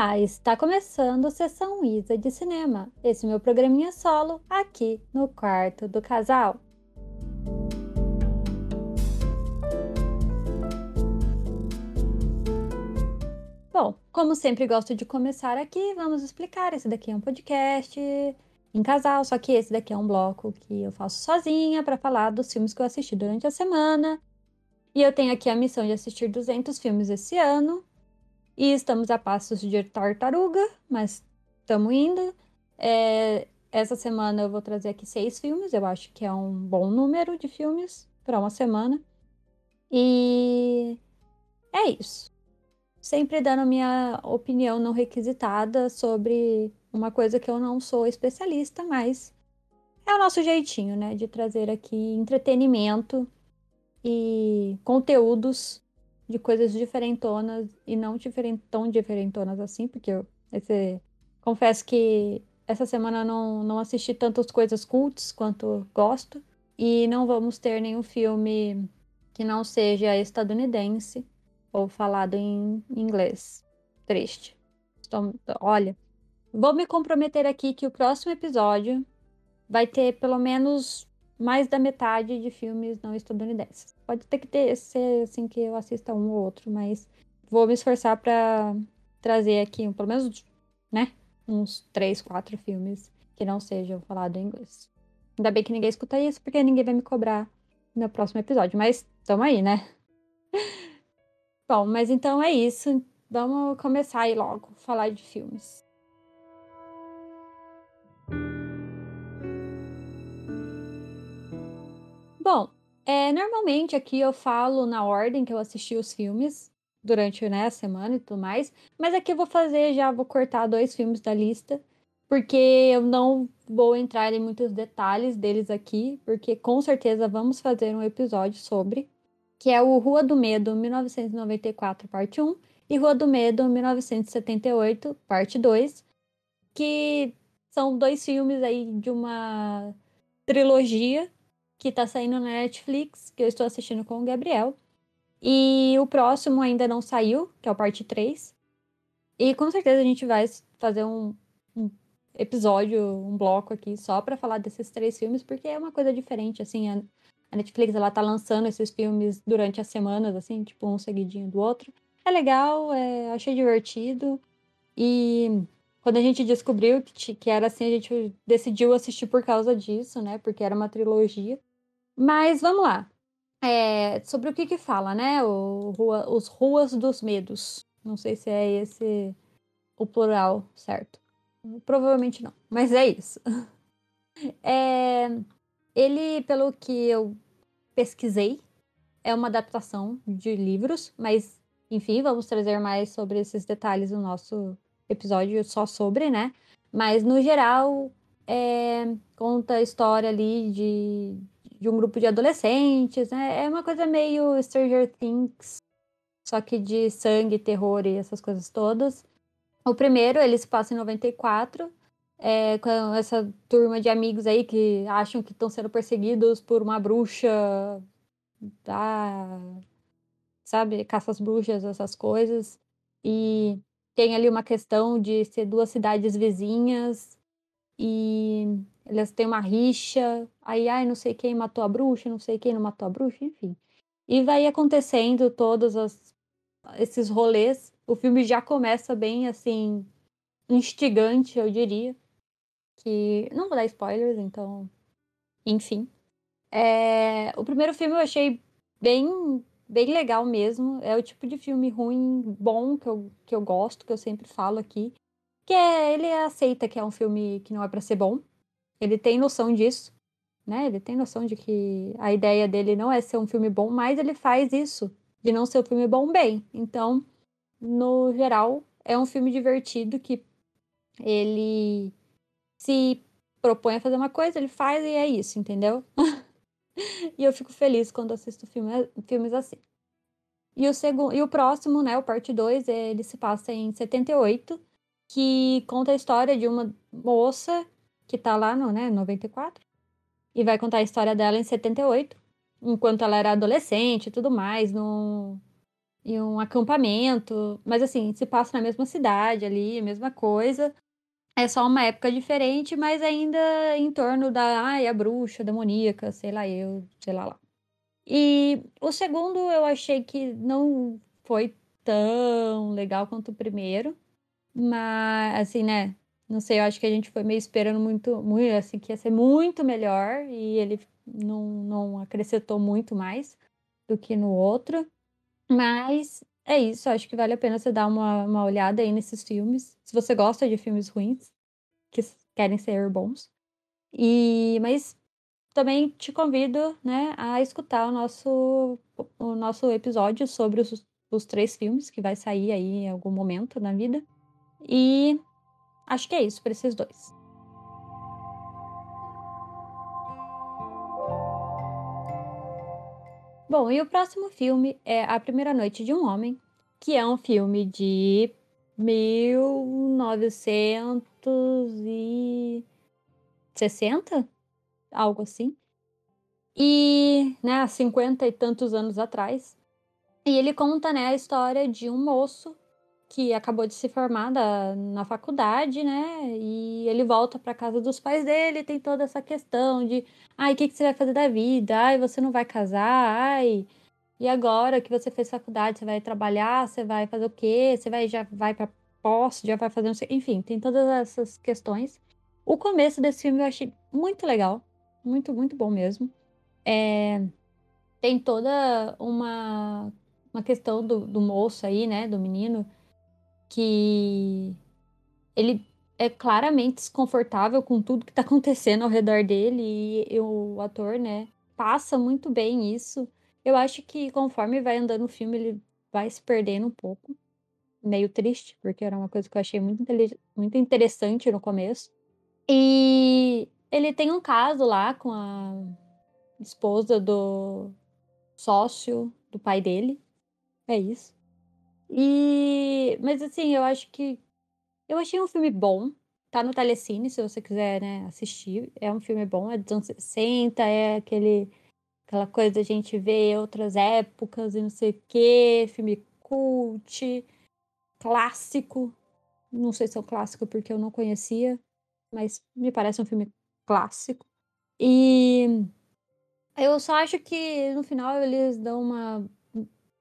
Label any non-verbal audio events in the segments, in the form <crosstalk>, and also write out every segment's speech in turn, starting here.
Olá, está começando Sessão Isa de Cinema. Esse meu programinha solo aqui no quarto do casal. Bom, como sempre gosto de começar aqui, vamos explicar. Esse daqui é um podcast em casal, só que esse daqui é um bloco que eu faço sozinha para falar dos filmes que eu assisti durante a semana. E eu tenho aqui a missão de assistir 200 filmes esse ano, e estamos a passos de tartaruga, mas estamos indo. É, essa semana eu vou trazer aqui seis filmes, eu acho que é um bom número de filmes para uma semana. E é isso. Sempre dando minha opinião não requisitada sobre uma coisa que eu não sou especialista, mas é o nosso jeitinho, né, de trazer aqui entretenimento e conteúdos de coisas diferentonas e não diferent, tão diferentonas assim, porque eu esse, confesso que essa semana não, não assisti tantas coisas cultas quanto gosto. E não vamos ter nenhum filme que não seja estadunidense ou falado em inglês. Triste. Estou, olha, vou me comprometer aqui que o próximo episódio vai ter pelo menos mais da metade de filmes não estadunidenses. Pode ter que ter, ser assim que eu assista um ou outro, mas vou me esforçar para trazer aqui, pelo menos, né, uns três, quatro filmes que não sejam falados em inglês. Ainda bem que ninguém escuta isso, porque ninguém vai me cobrar no próximo episódio, mas tamo aí, né? <laughs> Bom, mas então é isso. Vamos começar aí logo, falar de filmes. É, normalmente aqui eu falo na ordem que eu assisti os filmes durante né, a semana e tudo mais, mas aqui eu vou fazer, já vou cortar dois filmes da lista, porque eu não vou entrar em muitos detalhes deles aqui, porque com certeza vamos fazer um episódio sobre, que é o Rua do Medo 1994, parte 1, e Rua do Medo 1978, parte 2, que são dois filmes aí de uma trilogia que tá saindo na Netflix, que eu estou assistindo com o Gabriel. E o próximo ainda não saiu, que é o parte 3. E com certeza a gente vai fazer um, um episódio, um bloco aqui só para falar desses três filmes, porque é uma coisa diferente, assim, a, a Netflix ela tá lançando esses filmes durante as semanas, assim, tipo um seguidinho do outro. É legal, é, achei divertido. E quando a gente descobriu que, que era assim, a gente decidiu assistir por causa disso, né? Porque era uma trilogia. Mas vamos lá. É, sobre o que que fala, né? O, rua, os Ruas dos Medos. Não sei se é esse o plural certo. Provavelmente não, mas é isso. <laughs> É, ele, pelo que eu pesquisei, é uma adaptação de livros, mas enfim, vamos trazer mais sobre esses detalhes no nosso episódio só sobre, né? Mas no geral, é, conta a história ali de, de um grupo de adolescentes, né? É uma coisa meio Stranger Things, só que de sangue, terror e essas coisas todas. O primeiro, ele se passa em 94, é, com essa turma de amigos aí que acham que estão sendo perseguidos por uma bruxa da. Sabe, caça às bruxas, essas coisas. E tem ali uma questão de ser duas cidades vizinhas e elas têm uma rixa, aí, ai, não sei quem matou a bruxa, não sei quem não matou a bruxa, enfim. E vai acontecendo todos as, esses rolês. O filme já começa bem, assim, instigante, eu diria. Que. Não vou dar spoilers, então. Enfim. É... O primeiro filme eu achei bem, bem legal mesmo. É o tipo de filme ruim, bom, que eu, que eu gosto, que eu sempre falo aqui. Que é. Ele aceita que é um filme que não é para ser bom. Ele tem noção disso, né? Ele tem noção de que a ideia dele não é ser um filme bom, mas ele faz isso, de não ser um filme bom bem. Então, no geral, é um filme divertido que ele se propõe a fazer uma coisa, ele faz e é isso, entendeu? <laughs> e eu fico feliz quando assisto filme, filmes assim. E o, segundo, e o próximo, né, o parte 2, ele se passa em 78, que conta a história de uma moça que tá lá no, né, 94, e vai contar a história dela em 78, enquanto ela era adolescente e tudo mais, no, em um acampamento, mas assim, se passa na mesma cidade ali, a mesma coisa. É só uma época diferente, mas ainda em torno da, ai, a bruxa demoníaca, sei lá eu, sei lá lá. E o segundo eu achei que não foi tão legal quanto o primeiro, mas assim, né? Não sei, eu acho que a gente foi meio esperando muito, muito assim, que ia ser muito melhor e ele não, não acrescentou muito mais do que no outro. Mas é isso, acho que vale a pena você dar uma, uma olhada aí nesses filmes. Se você gosta de filmes ruins, que querem ser bons. E, mas também te convido, né, a escutar o nosso, o nosso episódio sobre os, os três filmes que vai sair aí em algum momento na vida. E acho que é isso para esses dois. Bom, e o próximo filme é A Primeira Noite de um Homem, que é um filme de 1960, algo assim. E, né, há 50 e tantos anos atrás. E ele conta, né, a história de um moço que acabou de se formar da, na faculdade, né? E ele volta para casa dos pais dele, tem toda essa questão de, ai, o que, que você vai fazer da vida? Ai, você não vai casar? Ai, e agora que você fez faculdade, você vai trabalhar? Você vai fazer o quê? Você vai já vai para posse, já vai fazer, enfim, tem todas essas questões. O começo desse filme eu achei muito legal, muito muito bom mesmo. É, tem toda uma uma questão do, do moço aí, né, do menino que ele é claramente desconfortável com tudo que tá acontecendo ao redor dele e, e o ator, né, passa muito bem isso. Eu acho que conforme vai andando o filme, ele vai se perdendo um pouco. Meio triste, porque era uma coisa que eu achei muito, muito interessante no começo. E ele tem um caso lá com a esposa do sócio do pai dele. É isso. E, mas assim, eu acho que eu achei um filme bom. Tá no Telecine, se você quiser, né, assistir. É um filme bom, é dos anos 60, é aquele aquela coisa da gente ver outras épocas e não sei o quê, filme cult, clássico. Não sei se é um clássico porque eu não conhecia, mas me parece um filme clássico. E eu só acho que no final eles dão uma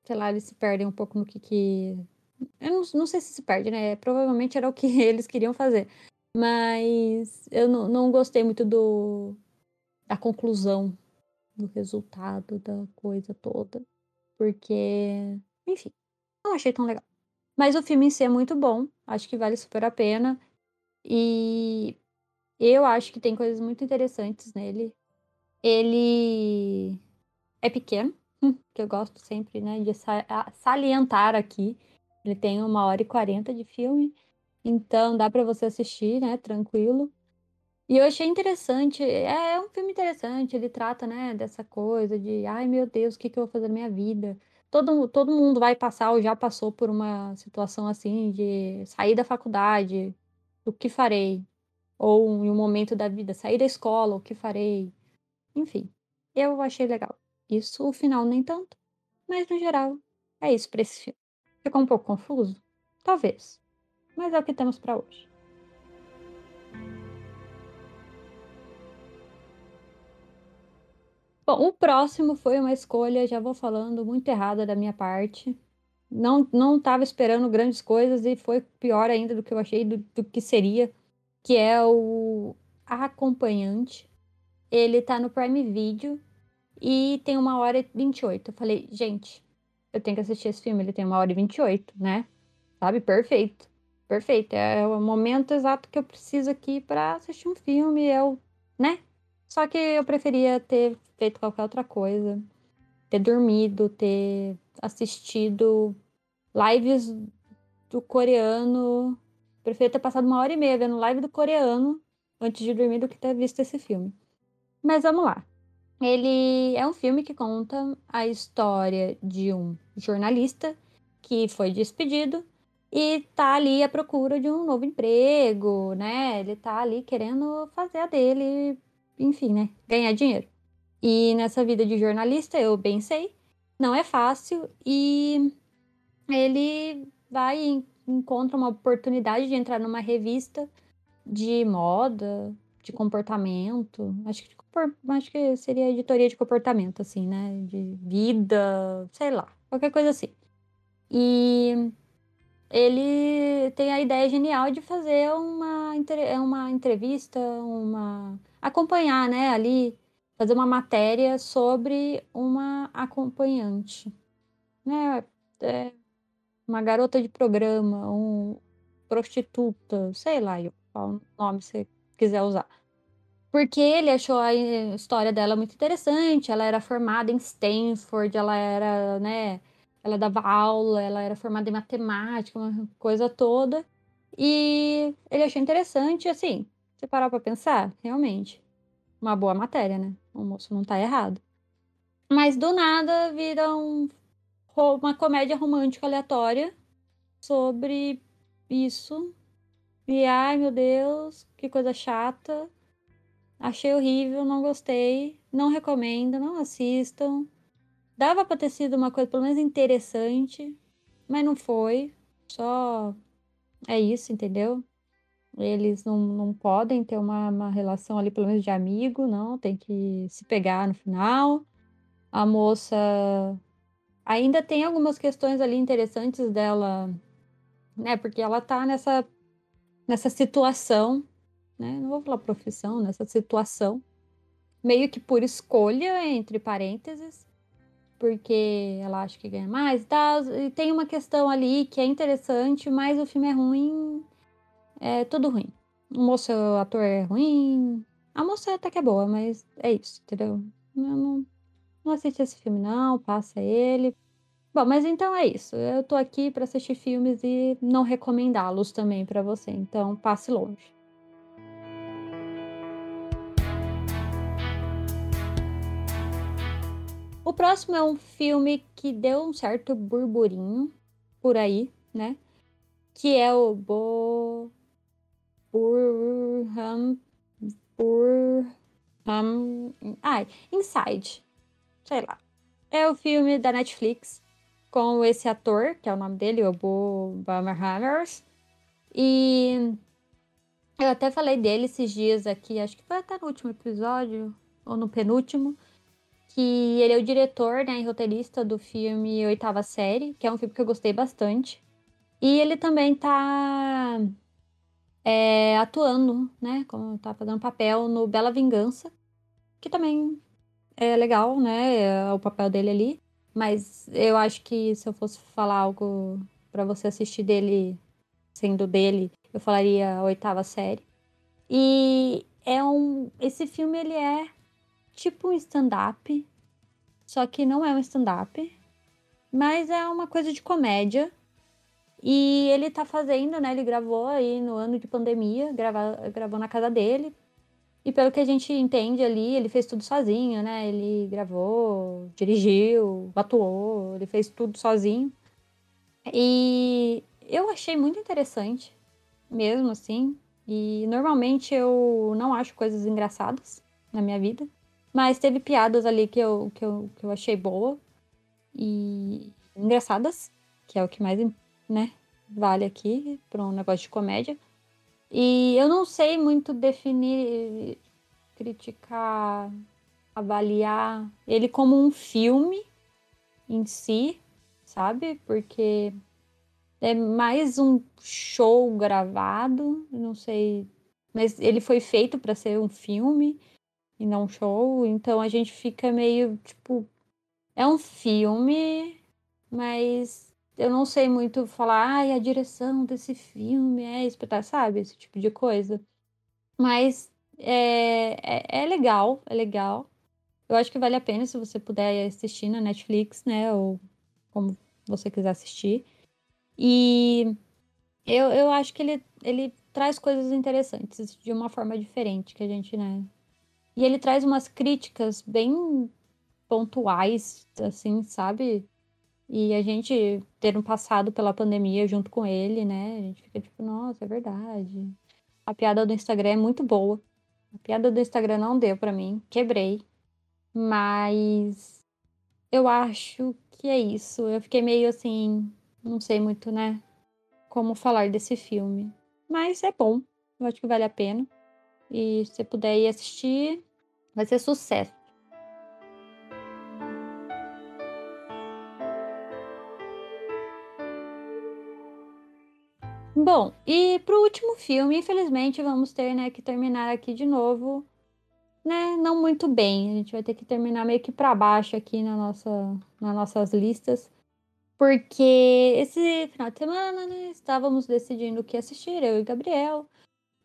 sei lá, eles se perdem um pouco no que que. Eu não, não sei se se perde, né? Provavelmente era o que <laughs> eles queriam fazer. Mas eu não, não gostei muito do da conclusão, do resultado da coisa toda. Porque, enfim, não achei tão legal. Mas o filme em si é muito bom. Acho que vale super a pena. E eu acho que tem coisas muito interessantes nele. Ele é pequeno, <laughs> que eu gosto sempre, né, de salientar aqui. Ele tem uma hora e quarenta de filme, então dá para você assistir, né, tranquilo. E eu achei interessante, é, é um filme interessante, ele trata, né, dessa coisa de, ai meu Deus, o que, que eu vou fazer na minha vida? Todo, todo mundo vai passar ou já passou por uma situação assim de sair da faculdade, o que farei? Ou em um momento da vida, sair da escola, o que farei? Enfim, eu achei legal. Isso, o final nem tanto. Mas no geral, é isso para esse filme. Ficou um pouco confuso? Talvez. Mas é o que temos para hoje. Bom, o próximo foi uma escolha, já vou falando, muito errada da minha parte. Não não estava esperando grandes coisas e foi pior ainda do que eu achei do, do que seria, que é o Acompanhante. Ele tá no Prime Video e tem uma hora e 28. Eu falei, gente, eu tenho que assistir esse filme, ele tem uma hora e 28, né? Sabe? Perfeito. Perfeito. É o momento exato que eu preciso aqui para assistir um filme, eu, né? Só que eu preferia ter feito qualquer outra coisa, ter dormido, ter assistido lives do coreano. Preferia ter passado uma hora e meia vendo live do coreano antes de dormir do que ter visto esse filme. Mas vamos lá. Ele é um filme que conta a história de um jornalista que foi despedido e tá ali à procura de um novo emprego, né? Ele tá ali querendo fazer a dele, enfim, né? Ganhar dinheiro. E nessa vida de jornalista, eu bem sei, não é fácil e ele vai e encontra uma oportunidade de entrar numa revista de moda, de comportamento. Acho que, acho que seria editoria de comportamento, assim, né? De vida, sei lá, qualquer coisa assim. E ele tem a ideia genial de fazer uma, uma entrevista, uma acompanhar, né, ali, fazer uma matéria sobre uma acompanhante, né, é uma garota de programa, um prostituta, sei lá, qual nome você quiser usar. Porque ele achou a história dela muito interessante, ela era formada em Stanford, ela era, né, ela dava aula, ela era formada em matemática, uma coisa toda. E ele achou interessante, assim, você parar pra pensar, realmente, uma boa matéria, né? O moço não tá errado. Mas do nada vira um, uma comédia romântica aleatória sobre isso. E ai meu Deus, que coisa chata. Achei horrível, não gostei, não recomendo, não assistam. Dava pra ter sido uma coisa pelo menos interessante, mas não foi. Só é isso, entendeu? Eles não, não podem ter uma, uma relação ali, pelo menos de amigo, não. Tem que se pegar no final. A moça ainda tem algumas questões ali interessantes dela, né? Porque ela tá nessa, nessa situação, né? Não vou falar profissão, nessa situação, meio que por escolha, entre parênteses, porque ela acha que ganha mais e tal. E tem uma questão ali que é interessante, mas o filme é ruim. É tudo ruim. O moço, o ator é ruim. A moça até que é boa, mas é isso, entendeu? Não, não, não assiste esse filme, não, passa ele. Bom, mas então é isso. Eu tô aqui para assistir filmes e não recomendá-los também para você. Então, passe longe. O próximo é um filme que deu um certo burburinho por aí, né? Que é o Bo... Burham... Burham... Ai, Inside. Sei lá. É o filme da Netflix com esse ator, que é o nome dele, o Bo Bummerhammers. E eu até falei dele esses dias aqui, acho que foi até no último episódio, ou no penúltimo, que ele é o diretor né, e roteirista do filme Oitava Série, que é um filme que eu gostei bastante. E ele também tá é, atuando, né? Como tá fazendo papel no Bela Vingança, que também é legal, né? É o papel dele ali. Mas eu acho que se eu fosse falar algo para você assistir dele, sendo dele, eu falaria a oitava série. E é um. Esse filme ele é tipo um stand-up, só que não é um stand-up, mas é uma coisa de comédia. E ele tá fazendo, né? Ele gravou aí no ano de pandemia, grava, gravou na casa dele. E pelo que a gente entende ali, ele fez tudo sozinho, né? Ele gravou, dirigiu, atuou, ele fez tudo sozinho. E eu achei muito interessante, mesmo assim. E normalmente eu não acho coisas engraçadas na minha vida. Mas teve piadas ali que eu, que eu, que eu achei boa e engraçadas, que é o que mais né, vale aqui para um negócio de comédia. E eu não sei muito definir, criticar, avaliar ele como um filme em si, sabe? Porque é mais um show gravado, não sei, mas ele foi feito para ser um filme e não show. Então a gente fica meio tipo. É um filme, mas eu não sei muito falar, ai, a direção desse filme é espetáculo, sabe? Esse tipo de coisa. Mas é, é, é, legal, é legal. Eu acho que vale a pena se você puder assistir na Netflix, né? Ou como você quiser assistir. E eu, eu acho que ele, ele traz coisas interessantes de uma forma diferente que a gente, né, e ele traz umas críticas bem pontuais, assim, sabe? E a gente ter um passado pela pandemia junto com ele, né? A gente fica tipo, nossa, é verdade. A piada do Instagram é muito boa. A piada do Instagram não deu para mim, quebrei. Mas eu acho que é isso. Eu fiquei meio assim, não sei muito, né, como falar desse filme. Mas é bom, eu acho que vale a pena. E se puder ir assistir, vai ser sucesso. Bom, e pro último filme, infelizmente, vamos ter, né, que terminar aqui de novo, né, não muito bem. A gente vai ter que terminar meio que para baixo aqui na nossa, nas nossas listas, porque esse final de semana, né, estávamos decidindo o que assistir, eu e o Gabriel.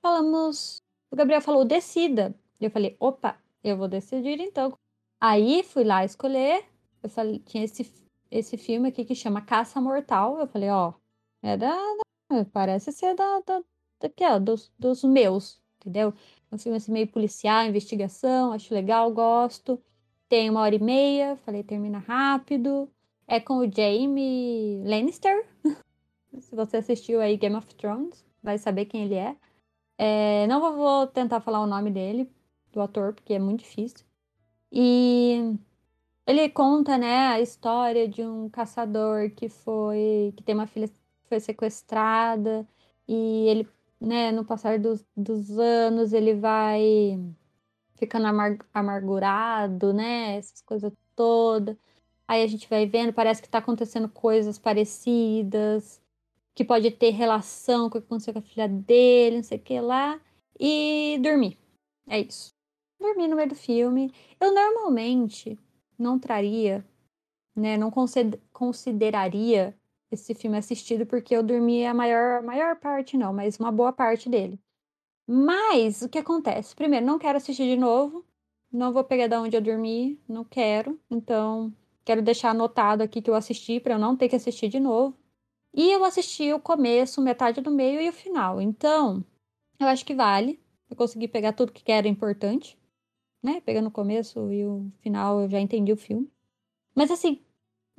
Falamos, o Gabriel falou decida. Eu falei, opa, eu vou decidir então. Aí fui lá escolher, eu falei, tinha esse, esse filme aqui que chama Caça Mortal. Eu falei, ó, é da, da parece ser da, da, daqui, ó, dos, dos meus, entendeu? Um filme assim meio policial, investigação, acho legal, gosto. Tem uma hora e meia, falei, termina rápido. É com o Jaime Lannister. <laughs> Se você assistiu aí Game of Thrones, vai saber quem ele é. é não vou tentar falar o nome dele, do ator, porque é muito difícil. E ele conta, né, a história de um caçador que foi que tem uma filha que foi sequestrada e ele, né, no passar dos, dos anos, ele vai ficando amar, amargurado, né, essas coisas todas. Aí a gente vai vendo, parece que tá acontecendo coisas parecidas, que pode ter relação com o que aconteceu com a filha dele, não sei o que lá, e dormir. É isso dormir no meio do filme. Eu normalmente não traria, né, não consideraria esse filme assistido porque eu dormi a maior, maior parte não, mas uma boa parte dele. Mas o que acontece? Primeiro, não quero assistir de novo, não vou pegar da onde eu dormi, não quero. Então, quero deixar anotado aqui que eu assisti para eu não ter que assistir de novo. E eu assisti o começo, metade do meio e o final. Então, eu acho que vale. Eu consegui pegar tudo que era importante né? Pegando o começo e o final, eu já entendi o filme. Mas assim,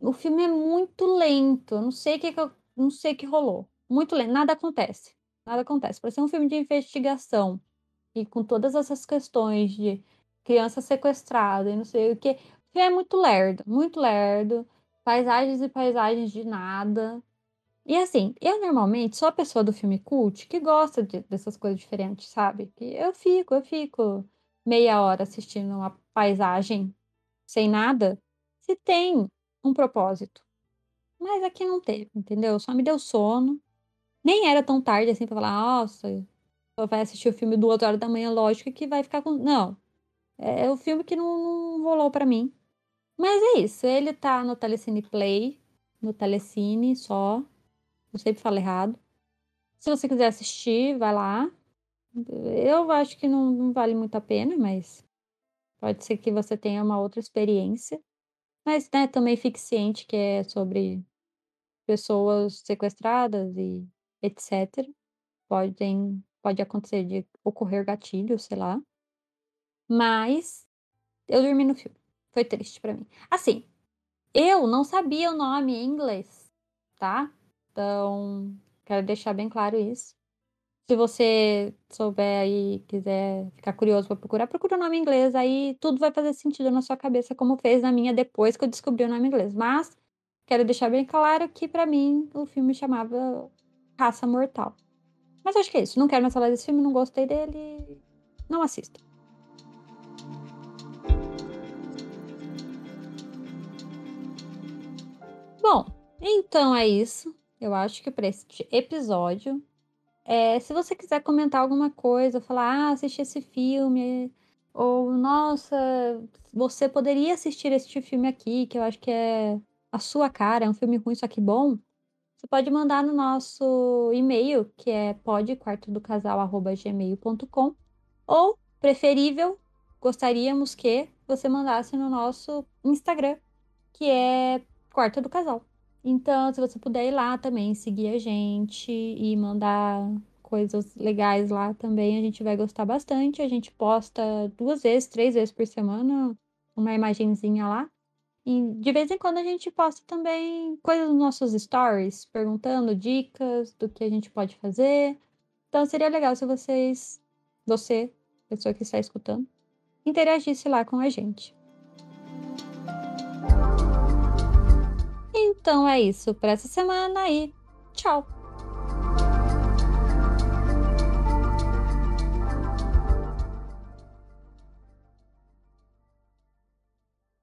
o filme é muito lento. Eu não sei o que, eu, não sei que rolou. Muito lento, nada acontece. Nada acontece. Para ser um filme de investigação e com todas essas questões de criança sequestrada e não sei o que, o filme é muito lerdo, muito lerdo. Paisagens e paisagens de nada. E assim, eu normalmente sou a pessoa do filme cult que gosta de, dessas coisas diferentes, sabe? Que eu fico, eu fico meia hora assistindo uma paisagem sem nada, se tem um propósito. Mas aqui não teve, entendeu? Só me deu sono. Nem era tão tarde assim pra falar, nossa, só vai assistir o filme duas horas da manhã, lógico que vai ficar com. Não. É, é o filme que não, não rolou para mim. Mas é isso. Ele tá no Telecine Play, no Telecine só. Eu sempre falo errado. Se você quiser assistir, vai lá. Eu acho que não, não vale muito a pena, mas pode ser que você tenha uma outra experiência. Mas, né, também fique ciente que é sobre pessoas sequestradas e etc. Podem, pode acontecer de ocorrer gatilho, sei lá. Mas eu dormi no filme. Foi triste para mim. Assim, eu não sabia o nome em inglês, tá? Então, quero deixar bem claro isso. Se você souber aí, quiser ficar curioso para procurar, procura o nome inglês, aí tudo vai fazer sentido na sua cabeça, como fez na minha depois que eu descobri o nome inglês. Mas quero deixar bem claro que para mim o filme chamava Caça Mortal. Mas acho que é isso. Não quero mais falar desse filme, não gostei dele. Não assista. Bom, então é isso. Eu acho que para este episódio é, se você quiser comentar alguma coisa, falar, ah, assisti esse filme, ou nossa, você poderia assistir este filme aqui, que eu acho que é a sua cara, é um filme ruim, só que bom, você pode mandar no nosso e-mail, que é podquartodocasal.gmail.com, ou, preferível, gostaríamos que você mandasse no nosso Instagram, que é Quarto do Casal. Então, se você puder ir lá também, seguir a gente e mandar coisas legais lá também, a gente vai gostar bastante. A gente posta duas vezes, três vezes por semana uma imagenzinha lá. E de vez em quando a gente posta também coisas nos nossos stories, perguntando dicas do que a gente pode fazer. Então seria legal se vocês, você, pessoa que está escutando, interagisse lá com a gente. Então é isso para essa semana e tchau!